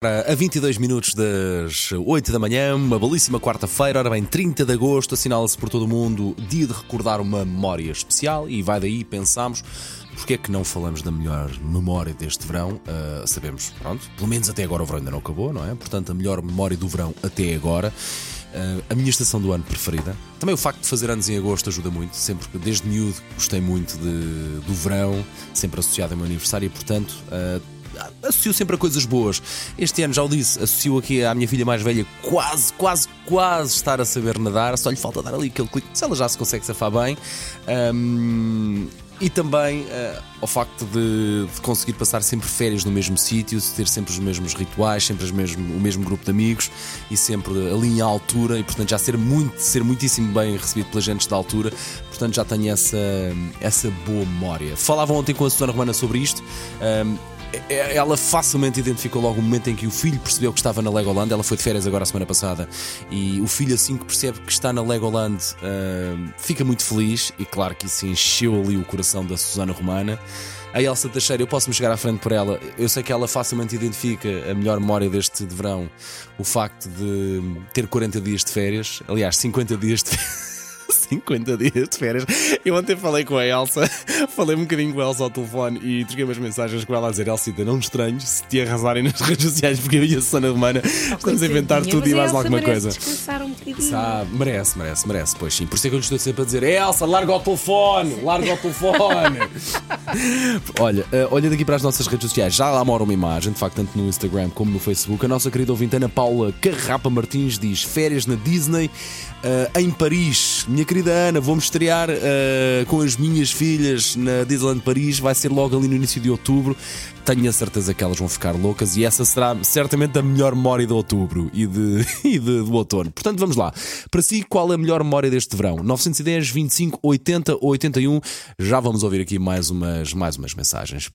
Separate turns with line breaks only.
A 22 minutos das 8 da manhã, uma belíssima quarta-feira, ora bem, 30 de agosto, assinala-se por todo o mundo dia de recordar uma memória especial e vai daí pensamos porque é que não falamos da melhor memória deste verão? Uh, sabemos, pronto, pelo menos até agora o verão ainda não acabou, não é? Portanto, a melhor memória do verão até agora. Uh, a minha estação do ano preferida. Também o facto de fazer anos em agosto ajuda muito, sempre desde miúdo gostei muito de, do verão, sempre associado ao meu aniversário e, portanto. Uh, associo sempre a coisas boas. Este ano, já o disse, associo aqui à minha filha mais velha quase, quase, quase estar a saber nadar, só lhe falta dar ali aquele clique, se ela já se consegue safar bem. Um, e também uh, ao facto de, de, conseguir passar sempre férias no mesmo sítio, ter sempre os mesmos rituais, sempre mesmo, o mesmo grupo de amigos e sempre ali em altura, e portanto já ser, muito, ser muitíssimo bem recebido pela gente da altura, portanto já tenho essa, essa boa memória. Falava ontem com a Susana Romana sobre isto. Um, ela facilmente identificou logo o momento em que o filho percebeu que estava na Legoland. Ela foi de férias agora a semana passada e o filho, assim que percebe que está na Legoland, uh, fica muito feliz. E claro que isso encheu ali o coração da Susana Romana. A Elsa Teixeira, eu posso me chegar à frente por ela. Eu sei que ela facilmente identifica a melhor memória deste de verão, o facto de ter 40 dias de férias, aliás, 50 dias de férias. 50 dias de férias. Eu ontem falei com a Elsa, falei um bocadinho com a Elsa ao telefone e troquei umas mensagens com ela a dizer: Elcita, não me estranho se te arrasarem nas redes sociais, porque eu e a Susana Romana oh, estamos a inventar tudo e mais alguma coisa.
Um
Sabe, merece, merece, merece. Pois sim, por isso é que eu lhe estou sempre a dizer: Elsa, larga o telefone, larga o telefone. Olha, uh, olha daqui para as nossas redes sociais, já lá mora uma imagem, de facto, tanto no Instagram como no Facebook. A nossa querida ouvinte Ana Paula Carrapa Martins diz: férias na Disney uh, em Paris. Minha querida Ana, vou-me estrear uh, com as minhas filhas na Disneyland Paris, vai ser logo ali no início de outubro. Tenho a certeza que elas vão ficar loucas e essa será certamente a melhor memória de outubro e, de, e de, do outono. Portanto, vamos lá. Para si, qual é a melhor memória deste verão? 910, 25, 80 ou 81? Já vamos ouvir aqui mais umas, mais umas mensagens.